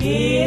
Yeah.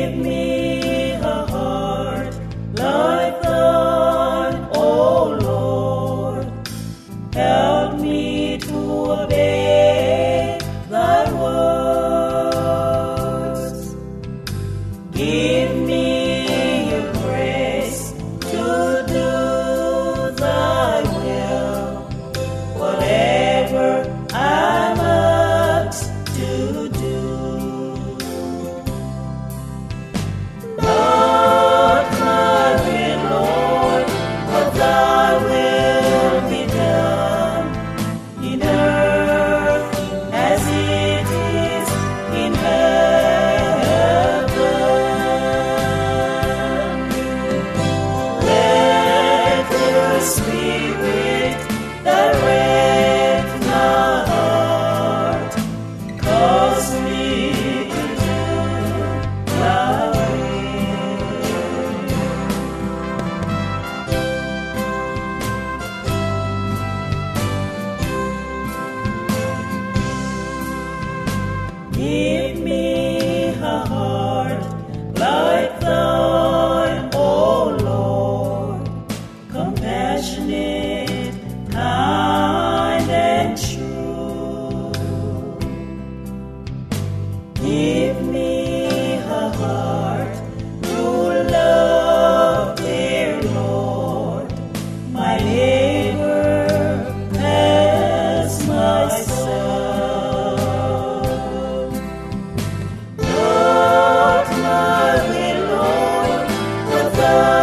love.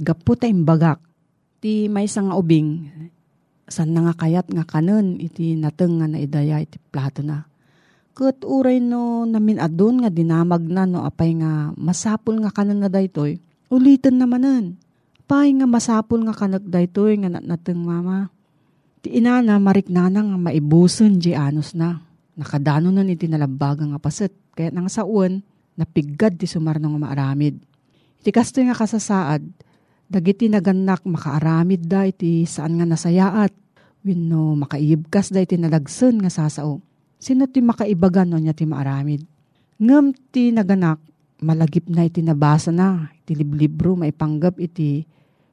gapu tayong bagak. Ti may nga ubing san nga kayat nga kanon iti nateng nga naidaya iti plato na. Kat uray no namin adun nga dinamag na no apay nga masapul nga kanon na daytoy, ulitin namanan. Apay nga masapul nga kanak daytoy nga nateng mama. Ti ina na mariknana nga maibuson di anos na. Nakadano nun iti nalabaga nga paset. Kaya nang sa uwan, napigad ti sumarno nga maaramid. Iti kasto nga kasasaad, dagiti naganak makaaramid da iti saan nga nasayaat. Wenno makaibkas da iti nalagsen nga sasao. Sino ti makaibagan no niya ti maaramid? Ngem ti naganak, malagip na iti nabasa na, iti liblibro maipanggap iti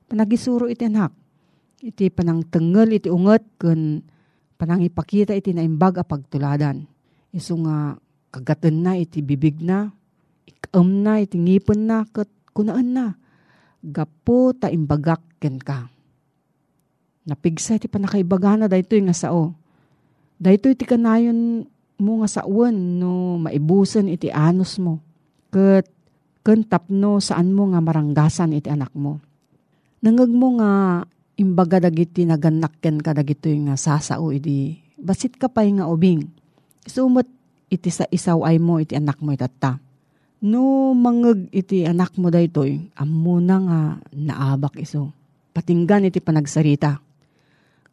panagisuro iti anak. Iti panang tengel iti unget kun panang ipakita iti naimbag a pagtuladan. Isu nga kagaten na iti bibig na, ikam na iti ngipon na, kat kunaan na. Gapo ta imbagak ken ka. Napigsa iti panakaibagana dayto nga sao. Dayto iti kanayon mo nga sawan no maibusan iti anos mo. Kat ken tapno saan mo nga maranggasan iti anak mo. Nangag mo nga imbaga dagiti naganakken ka dagito nga sasao iti basit ka pa nga ubing. Sumot iti sa isaw ay mo iti anak mo itata. No mangag iti anak mo daytoy, ammo na nga naabak iso. Patinggan iti panagsarita.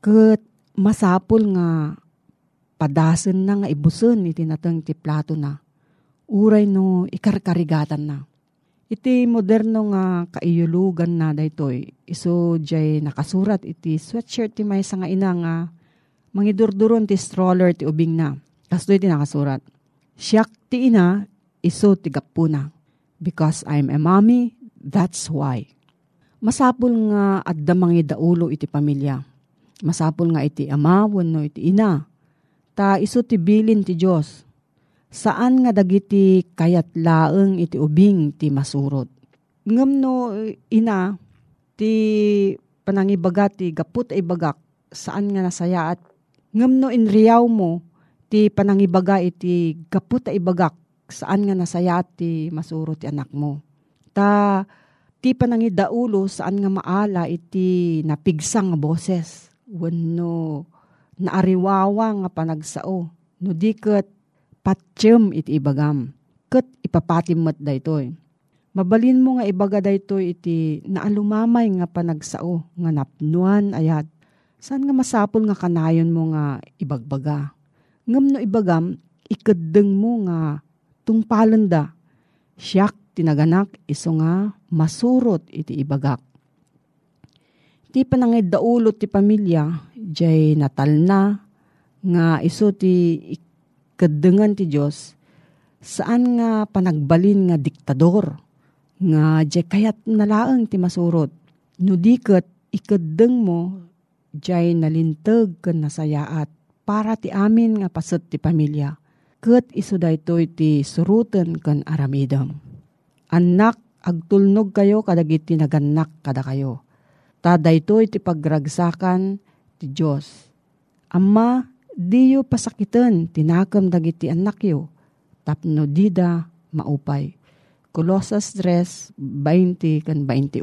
Kat masapul nga padasen na nga ibusen iti nateng ti plato na. Uray no ikarkarigatan na. Iti moderno nga kaiyulugan na daytoy iso jay nakasurat iti sweatshirt ti may nga ina nga mangidurduron ti stroller ti ubing na. Kasto iti nakasurat. Siyak ti ina iso ti gapuna. Because I'm a mommy, that's why. Masapul nga adda mangi daulo iti pamilya. Masapul nga iti ama wenno iti ina. Ta iso ti bilin ti Dios saan nga dagiti kayat laeng iti ubing ti masurot. Ngam no ina, ti panangibaga ti gaput ay bagak, saan nga nasaya at ngam no inriyaw mo, ti panangibaga iti gaput ay bagak, saan nga nasaya at ti masurot ti anak mo. Ta ti panangidaulo saan nga maala iti napigsang nga boses. Wano naariwawa nga panagsao. No diket patsyem iti ibagam. Kat ipapatim mat daytoy. Mabalin mo nga ibaga daytoy iti naalumamay nga panagsao nga napnuan ayat. Saan nga masapol nga kanayon mo nga ibagbaga. Ngam no ibagam, ikadeng mo nga tungpalan da. Siyak tinaganak iso nga masurot iti ibagak. Ti panangid daulot ti pamilya, jay natal na, nga iso ti kadengan ti Diyos, saan nga panagbalin nga diktador, nga jay kayat nalaang ti masurot. No diket ikadeng mo, jay nalintag ken nasayaat, para ti amin nga paset ti pamilya. Ket iso daytoy ti suruten ken aramidam. Anak, agtulnog kayo kadagiti naganak kada kayo. Ta daytoy ti pagragsakan ti Dios. Amma, Diyo pasakitan, tinakam dagiti anak yo, tapno dida maupay. Kolosas 3, 20 kan 21.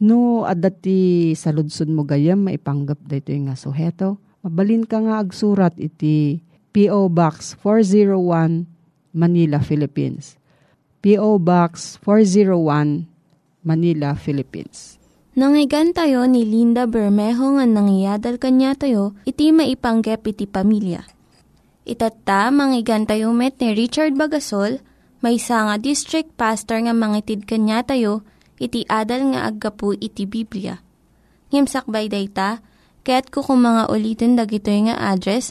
No, adati sa ludsud mo gayam, maipanggap dito yung nga suheto. Mabalin ka nga agsurat iti P.O. Box 401, Manila, Philippines. P.O. Box 401, Manila, Philippines. Nangyigan tayo ni Linda Bermejo nga nangyadal kanya tayo, iti maipanggep iti pamilya. Itatta, manggigan met ni Richard Bagasol, may nga district pastor nga mangitid kanya tayo, iti adal nga aggapu iti Biblia. Ngimsakbay day ta, kaya't kukumanga ulitin dagito nga address,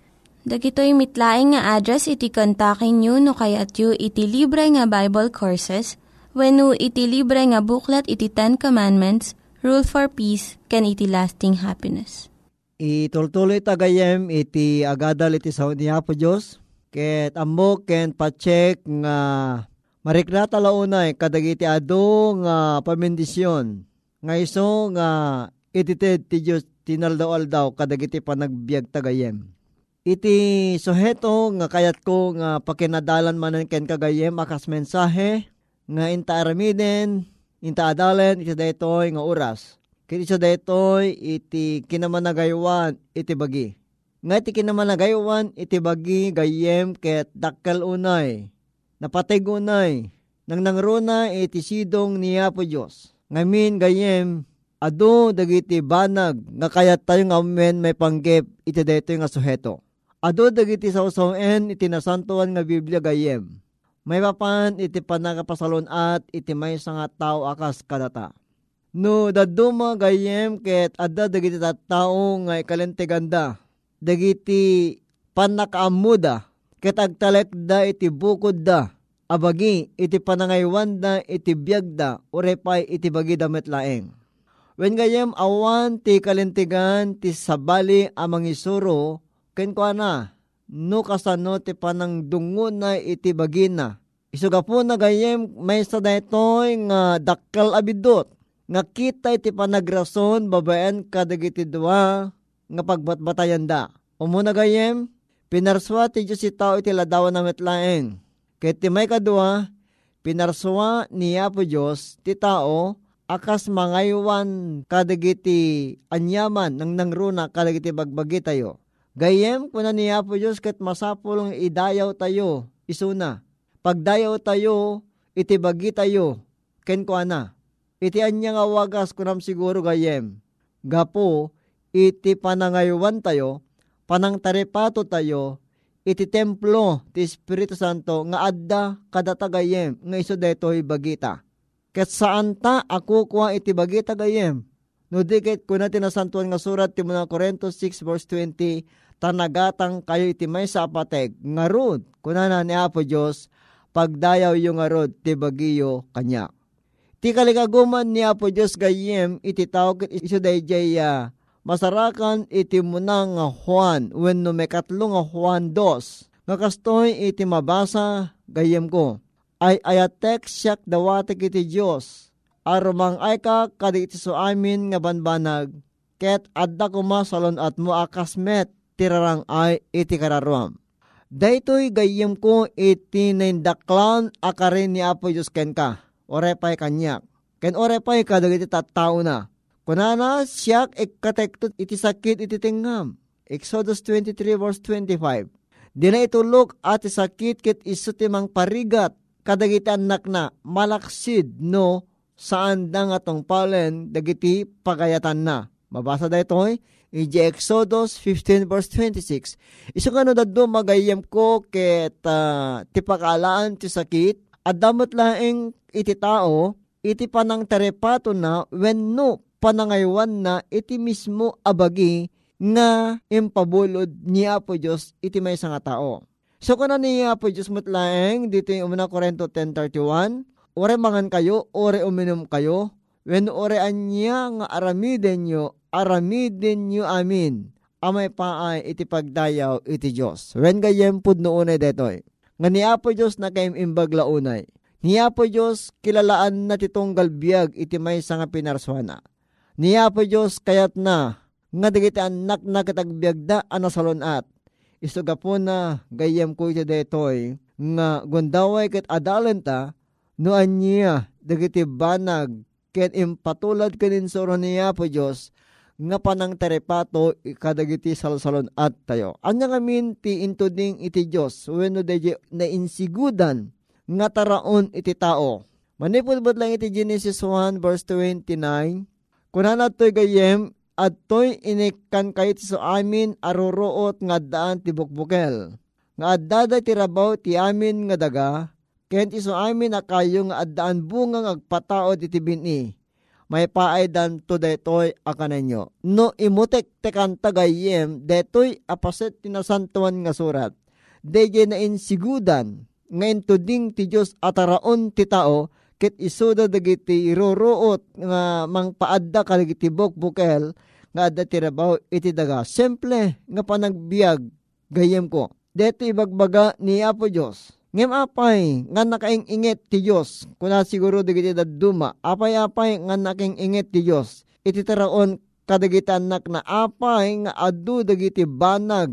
Dagitoy mitlaing nga address iti kontakin nyo no kayat yu iti libre nga Bible Courses when no iti libre nga buklat iti Ten Commandments, Rule for Peace, can iti lasting happiness. Itultuloy tagayem iti agadal iti sao niya po Diyos. Ket ammo ken pacheck nga marikna talaunay kadagiti ado nga pamendisyon. Nga iso nga itited ti Diyos tinaldaw-aldaw kadagiti panagbiag tagayem. Iti suheto nga kayat ko nga pakinadalan manen ken kagayem akas mensahe nga inta aramiden, inta adalen iti daytoy nga oras. Kiti sa daytoy iti kinamanagaywan iti bagi. Nga iti kinamanagaywan iti bagi gayem ket dakkel unay. Napatig unay. Nang nangruna iti sidong niya po Diyos. Ngamin gayem ado dagiti banag nga kayat tayo nga men may panggep iti daytoy nga suheto. Ado dagiti sausawen iti nasantuan nga Biblia gayem. May papan iti panagapasalon at iti may nga tao akas kadata. No daduma gayem ket adda dagiti tattao nga ikalenteganda. Dagiti panakaamuda ket agtalekda iti bukod da. Abagi iti panangaywan da iti biyagda urepay iti bagi damit laeng. When gayem awan ti kalentigan ti sabali amang isuro ken kwa na no kasano ti panang dungo na iti bagina. Isuga po na gayem may sa daytoy nga dakkel abidot nga kita iti panagrason babaen kadagiti dua nga pagbatbatayan da. Umuna gayem pinarswa ti Diyos itaw iti ladawan na metlaeng. Ket ti may kadua pinarswa niya po Diyos ti tao akas mangaywan kadagiti anyaman ng nangruna kadagiti bagbagi tayo Gayem kuna niya po Diyos kat masapulong idayaw tayo, isuna. Pagdayaw tayo, itibagi tayo, ken ko ana. Iti anya nga wagas kunam siguro gayem. Gapo, iti panangaywan tayo, panang tarepato tayo, iti templo ti Espiritu Santo nga adda kadata gayem nga iso detoy bagita. Ket saan ta ako kuha iti bagita gayem. No dikit kuna tinasantuan nga surat ti mga Korintos 6 verse 20 tanagatang kayo iti may sa apateg nga rod. Kunana ni Apo Diyos pagdayaw yung nga rod ti bagiyo kanya. Ti kalikaguman ni Apo Diyos gayem iti tawag iso dayjay uh, masarakan iti munang nga Juan when no may katlo nga Juan dos. Nga kastoy iti mabasa gayem ko ay ayatek siyak dawatek iti Diyos arumang ay ka kaditi so amin nga banbanag ket adda kuma salon at mo akasmet tirarang ay iti kararuam. Daytoy gayem ko iti nindaklan akarin ni Apo Diyos ken ka. Orepay kanyak. Ken orepay kadagiti tattao na. Kunana siyak ikatektot iti sakit iti tingham. Exodus 23 verse 25. Di na itulok at sakit kit iso timang parigat kadagiti anak na malaksid no saan da nga tong palen dagiti pagayatan na. Mabasa da ito eh. Iji Exodus 15 verse 26. Iso nga no daddo magayam ko ket uh, ti pakalaan ti sakit at damot laeng iti tao iti panang terepato na when no panangaywan na iti mismo abagi nga impabulod ni Apo Diyos iti may nga tao. So kuna ni Apo Diyos mutlaeng dito yung umuna Korento 10.31 Ore mangan kayo, ore uminom kayo, when ore anya nga aramiden nyo, aramiden nyo amin. Amay paay iti pagdayaw iti Diyos. When gayem pud noonay detoy. Nga ni Apo Diyos na kayim imbag launay. Ni Apo Diyos kilalaan na titong galbiag iti may nga pinarswana. Ni Apo Diyos kayat na nga digiti anak na katagbiagda anasalon at. Isuga po na gayem ko iti detoy nga gundaway kat adalenta no anya dagiti banag ken impatulad kanin soro niya po Diyos nga panang terepato kadagiti salsalon at tayo. Anya nga min ti intuding iti Diyos wenno deje na insigudan nga taraon iti tao. Manipod lang iti Genesis 1 verse 29 Kunana to'y gayem at to'y inikan kayit so amin aruruot nga daan ti bukbukel. Nga addada ti rabaw ti amin nga daga, ken iso amin akayo nga addaan bunga nga agpataod iti bini. May paay dan to detoy akananyo. No imutek tekan tagayem, detoy apaset tinasantuan nga surat. Deje na insigudan, ngayon to ding ti Diyos ataraon ti tao, ket isuda dagiti iruruot nga mangpaadda kalagiti bukbukel nga adda ti rabaw iti daga. Simple nga panagbiag gayem ko. Deto ibagbaga ni Apo Diyos. Ngem apay nga nakaingingit ti Diyos. Kuna siguro dagiti daduma. Apay apay nga nakaingingit ti Diyos. Iti taraon kadagiti anak na apay nga adu dagiti banag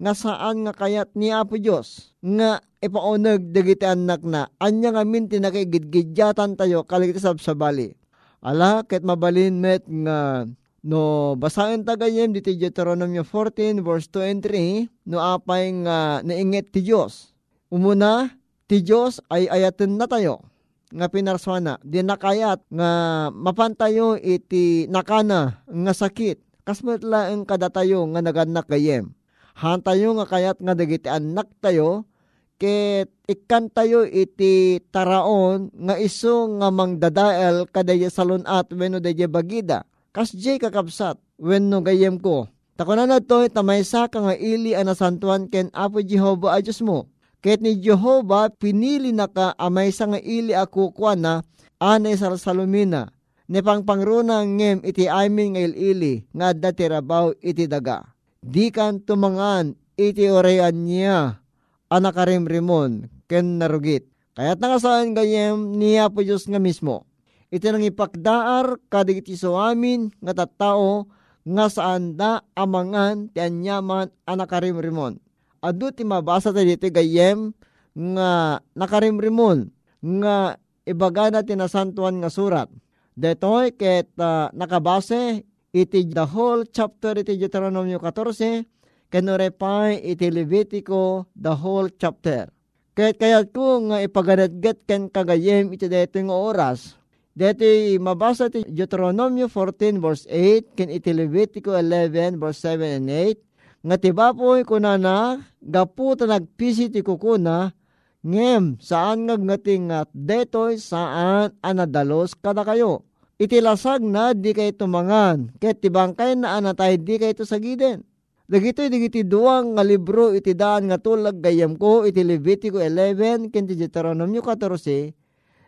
nga saan nga kayat ni Apo Diyos nga ipaunag dagiti anak na anya nga min tinakigidgidyatan tayo kaligiti sabsabali. Ala, ket mabalin met nga no basahin tagayem diti Deuteronomy 14 verse 2 and 3 no apay nga nainget ti Dios. Umuna ti Dios ay ayaten na tayo nga pinarswana di nakayat nga mapantayo iti nakana nga sakit kasmet laeng kadatayo nga naganak gayem. Hantayo nga kayat nga dagiti anak tayo ket ikan tayo iti taraon nga iso nga mangdadael kadaya salunat wenno daya bagida. Kas jay kakabsat wenno gayem ko. Takunan na to tamaysa ka nga ili anasantuan ken Apo Jehova a Diyos mo. Ket ni Jehova pinili na ka amay sa nga ili ako kwa na anay salsalumina. Ni pangpangruna ngem iti amin nga ilili nga dati rabaw iti daga. Di kan tumangan iti orayan niya anakarimrimon ken narugit. Kaya't nangasaan gayem niya po Diyos nga mismo. Iti nang ipakdaar kadigiti so amin nga tattao nga saan da amangan ti anyaman anakarimrimon. Adu ti mabasa tayo dito gayem nga nakarimrimon nga ibagana tinasantuan nga surat. Detoy ket uh, nakabase iti the whole chapter iti Deuteronomy 14 kanurepay iti Levitico the whole chapter. Kahit kayat ko nga ipaganadgat ken kagayem iti deto nga oras. Dito mabasa iti Deuteronomy 14 verse 8 ken iti Levitico 11 verse 7 and 8 nga tibapoy kunana gaputa nagpisi ti kukuna ngem saan nga ngating nga detoy saan anadalos kada kayo. Itilasag na di kayo tumangan, ket tibangkay na anatay di kayo sagiden. Dagitoy digiti duwang nga libro iti daan nga tulag gayam ko iti Levitico 11 ken ti Deuteronomio 14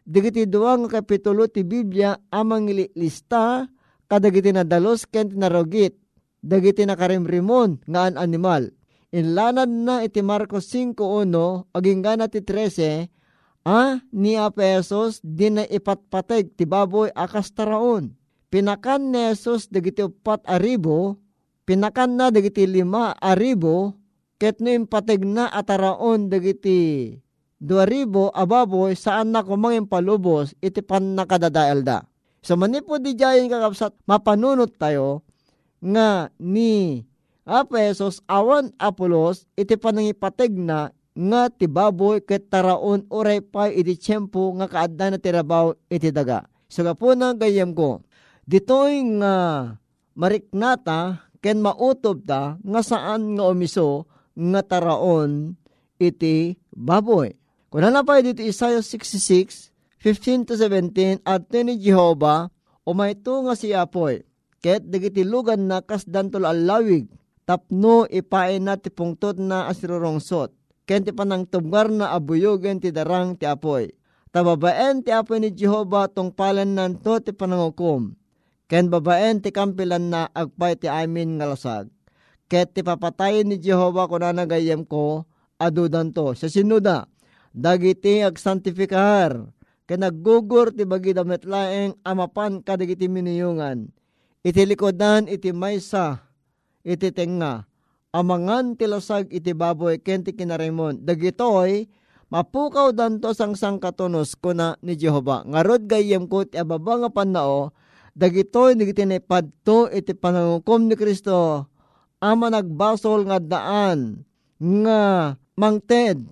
digiti duwang nga kapitulo ti Biblia amang lista kadagiti nadalos ken tinarogit dagiti nakarimrimon nga an animal. Inlanad na iti Marcos 5.1 aging gana ti 13 ah ni Apesos di na ipatpateg ti baboy akas taraon. Pinakan ni Jesus dagiti upat aribo pinakan na dagiti lima aribo ket no impateg na ataraon dagiti duaribo ababoy saan na kumangin palubos iti pan nakadadael da. So manipo di jayin kakapsat mapanunot tayo nga ni Apesos awan Apolos iti panangipateg na nga ti baboy ket taraon oray pa iti tiyempo nga kaadda na tirabaw iti daga. So po na gayam ko, ditoy nga mariknata ken mautob ta nga saan nga umiso nga taraon iti baboy. Kuna na pa dito Isaiah 66, 15 to 17 at ni Jehova umayto nga si Apoy ket dagiti lugan na kasdan tol alawig tapno ipain na ti pungtot na asirorongsot ken ti panang tubgar na abuyogen ti darang ti Apoy. Tababaen ti Apoy ni Jehova tong palan nanto ti panangukom ken babaen ti kampilan na agpay ti amin nga lasag. Ket ti papatayin ni Jehova ko na nagayem ko, adudan to. Sa sinuda, dagiti agsantifikar, ken naggugur ti bagi damit laeng amapan kadagiti miniyungan. Iti likodan iti maysa, iti tenga, amangan ti lasag iti baboy ken ti kinaremon. Dagitoy, mapukaw danto sang sang katunos ko na ni Jehova. Ngarod gayem ko ti ababa nga panao, dagitoy nagiti padto iti panangukom ni Kristo ama nagbasol nga daan nga mangted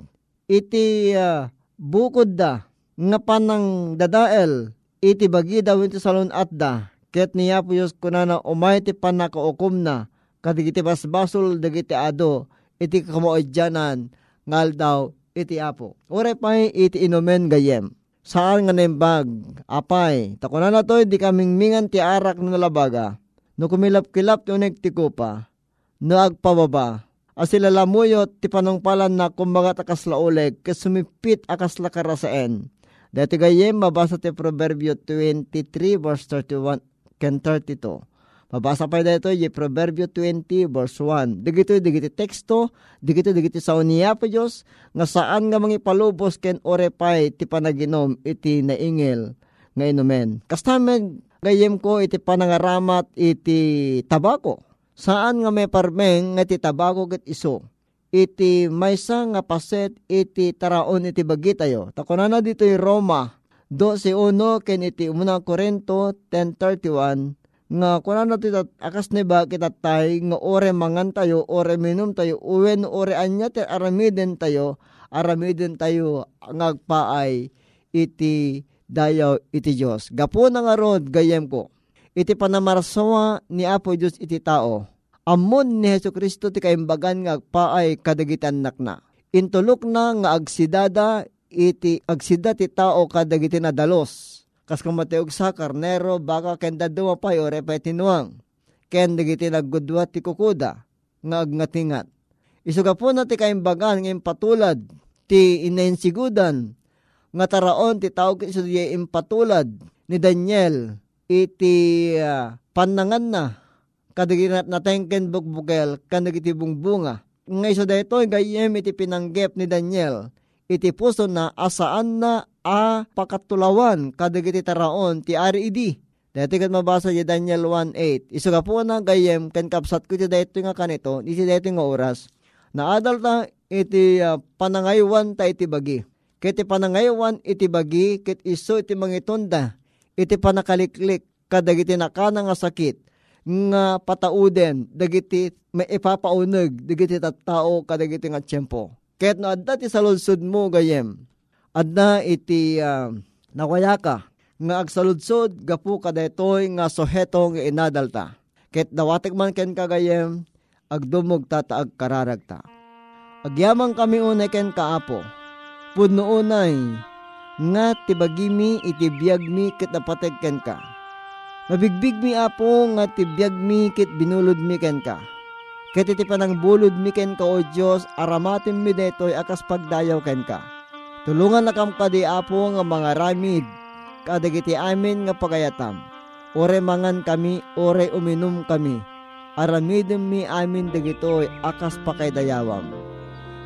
iti uh, bukod da nga panang dadael iti bagi daw iti salon at da Ket niya po Diyos kunana umay ti panakaukom na kadigiti basbasol dagiti ado iti kamoadyanan ngal daw iti apo. Ure pa iti inumen gayem. Saan nga nembag? Apay, takunan na to, di kaming mingan ti arak na nalabaga. No kumilap-kilap ti unig ti kupa. No agpababa. Asila lamuyot ti panungpalan na kumbaga takas lauleg kes sumipit akas lakarasaen. Dati gayem mabasa ti Proverbio 23 verse 31 ken 32. Mabasa pa dito yung Proverbio 20 verse 1. Digito digiti teksto, digito digiti sa uniya pa Diyos, nga saan nga mga palubos ken orepay ti panaginom iti naingil nga inumen. Kastamen gayem ko iti panangaramat iti tabako. Saan nga may parmeng nga iti tabako ket iso. Iti maysa nga paset iti taraon iti bagi tayo. Takunana dito yung Roma 12.1 ken iti umunang Korinto 10.31 nga kunan natin tat akas ni ba kita tay nga ore mangan tayo ore minum tayo uwen ore anya te aramiden tayo aramiden tayo ngagpaay iti dayaw iti Dios gapo na nga rod gayem ko iti panamarsawa ni Apo Dios iti tao. Amon ni Hesus Kristo ti kaimbagan nga agpaay kadagitan nakna intulok na nga agsidada iti agsida ti tao kadagiti na dalos kas kamateog sa karnero baka ken daduma pa ore pa tinuang ken dagiti naggudwa ti kukuda nga agnatingat. Isuga po na ti kaimbagan ng impatulad ti inensigudan nga taraon ti tawag iso di impatulad ni Daniel iti uh, panangan na kadagiti natengken bukbukel kadagiti bungbunga. Nga iso dayto gayem iti pinanggep ni Daniel iti puso na asaan na a pakatulawan kadagiti taraon ti ari idi. Dati kat mabasa di Daniel 1.8. Iso ka po na gayem ken kapsat ko ti dayto nga kanito, iti dayto nga oras. Naadal ta iti uh, panangaywan ta iti bagi. Ket panangaywan iti bagi ket iso iti mangitunda. Iti panakaliklik kadagiti nakana nga sakit nga patauden dagiti may ipapauneg dagiti tattao kadagiti nga tiyempo. Ket no adda ti saludsod mo gayem adna iti uh, nawaya ka nga agsaludsod gapu kadaytoy nga soheto nga inadalta. Ket dawatek man ken kagayem agdumog tata agkararagta. Agyamang kami unay ken kaapo. Pudno unay nga tibagimi iti biyag mi ket napateg ken ka. Mabigbig mi apo nga tibiyag mi ket binulod mi ken ka. Ket iti panang bulod mi ken ka o Dios aramatim mi detoy akas pagdayaw ken ka Tulungan na kam kadi apo nga mga ramid, kadagiti amin nga pagayatam. Ore mangan kami, ore uminom kami. Aramidem mi amin dagitoy akas pakaydayawam.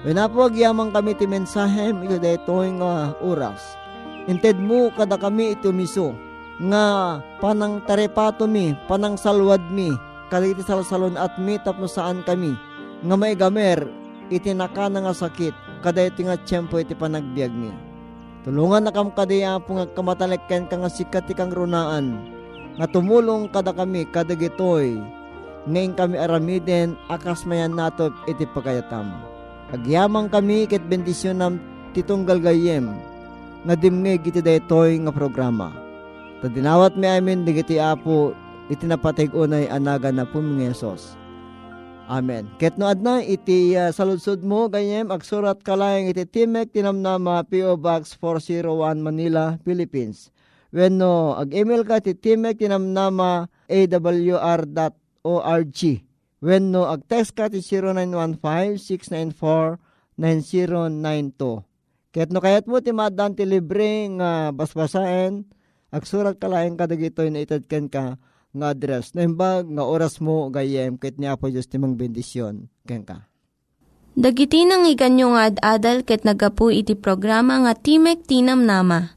Wenapwag yamang kami ti mensahem ito daytoy nga oras. Inted mo kada kami ito miso nga panang tarepato mi, panang salwad mi, kadagiti salsalon at mi tapno saan kami. Nga may gamer, itinaka na nga sakit, kaday iti nga tiyempo iti panagbiag mi. Tulungan na kam kadaya po nga kamatalekken ka nga sikat kang runaan, nga tumulong kada kami kadagitoy, ngayon kami aramiden akas mayan nato iti pagayatam. Agyamang kami ket bendisyon nam titunggal gayem, nga dimngeg iti daytoy nga programa. Tadinawat mi amin digiti apo iti napateg unay anaga na pumingesos. Amen. Ket no adna iti uh, saludsod mo gayem agsurat kalayang iti Timek Tinamnama PO Box 401 Manila, Philippines. When no ag-email ka iti Timek Tinamnama awr.org. When no ag-text ka iti 0915-694-9092. Ket no kayat mo ti madan ti libre nga basbasaen agsurat kalayang kadagitoy na itadken ka nga address. Naimbag nga oras mo gayem ket ni Apo Diyos timang bendisyon. Ken ka. Dagiti nang iganyo nga ad-adal ket nagapu iti programa nga Timek Tinam Nama.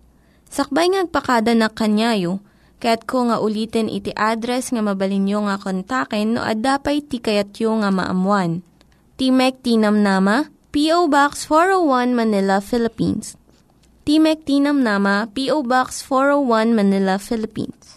Sakbay ngagpakada na kanyayo, ket ko nga ulitin iti address nga mabalinyo nga kontaken no ad-dapay tikayatyo nga maamuan. Timek Tinam Nama, P.O. Box 401 Manila, Philippines. Timek Tinam Nama, P.O. Box 401 Manila, Philippines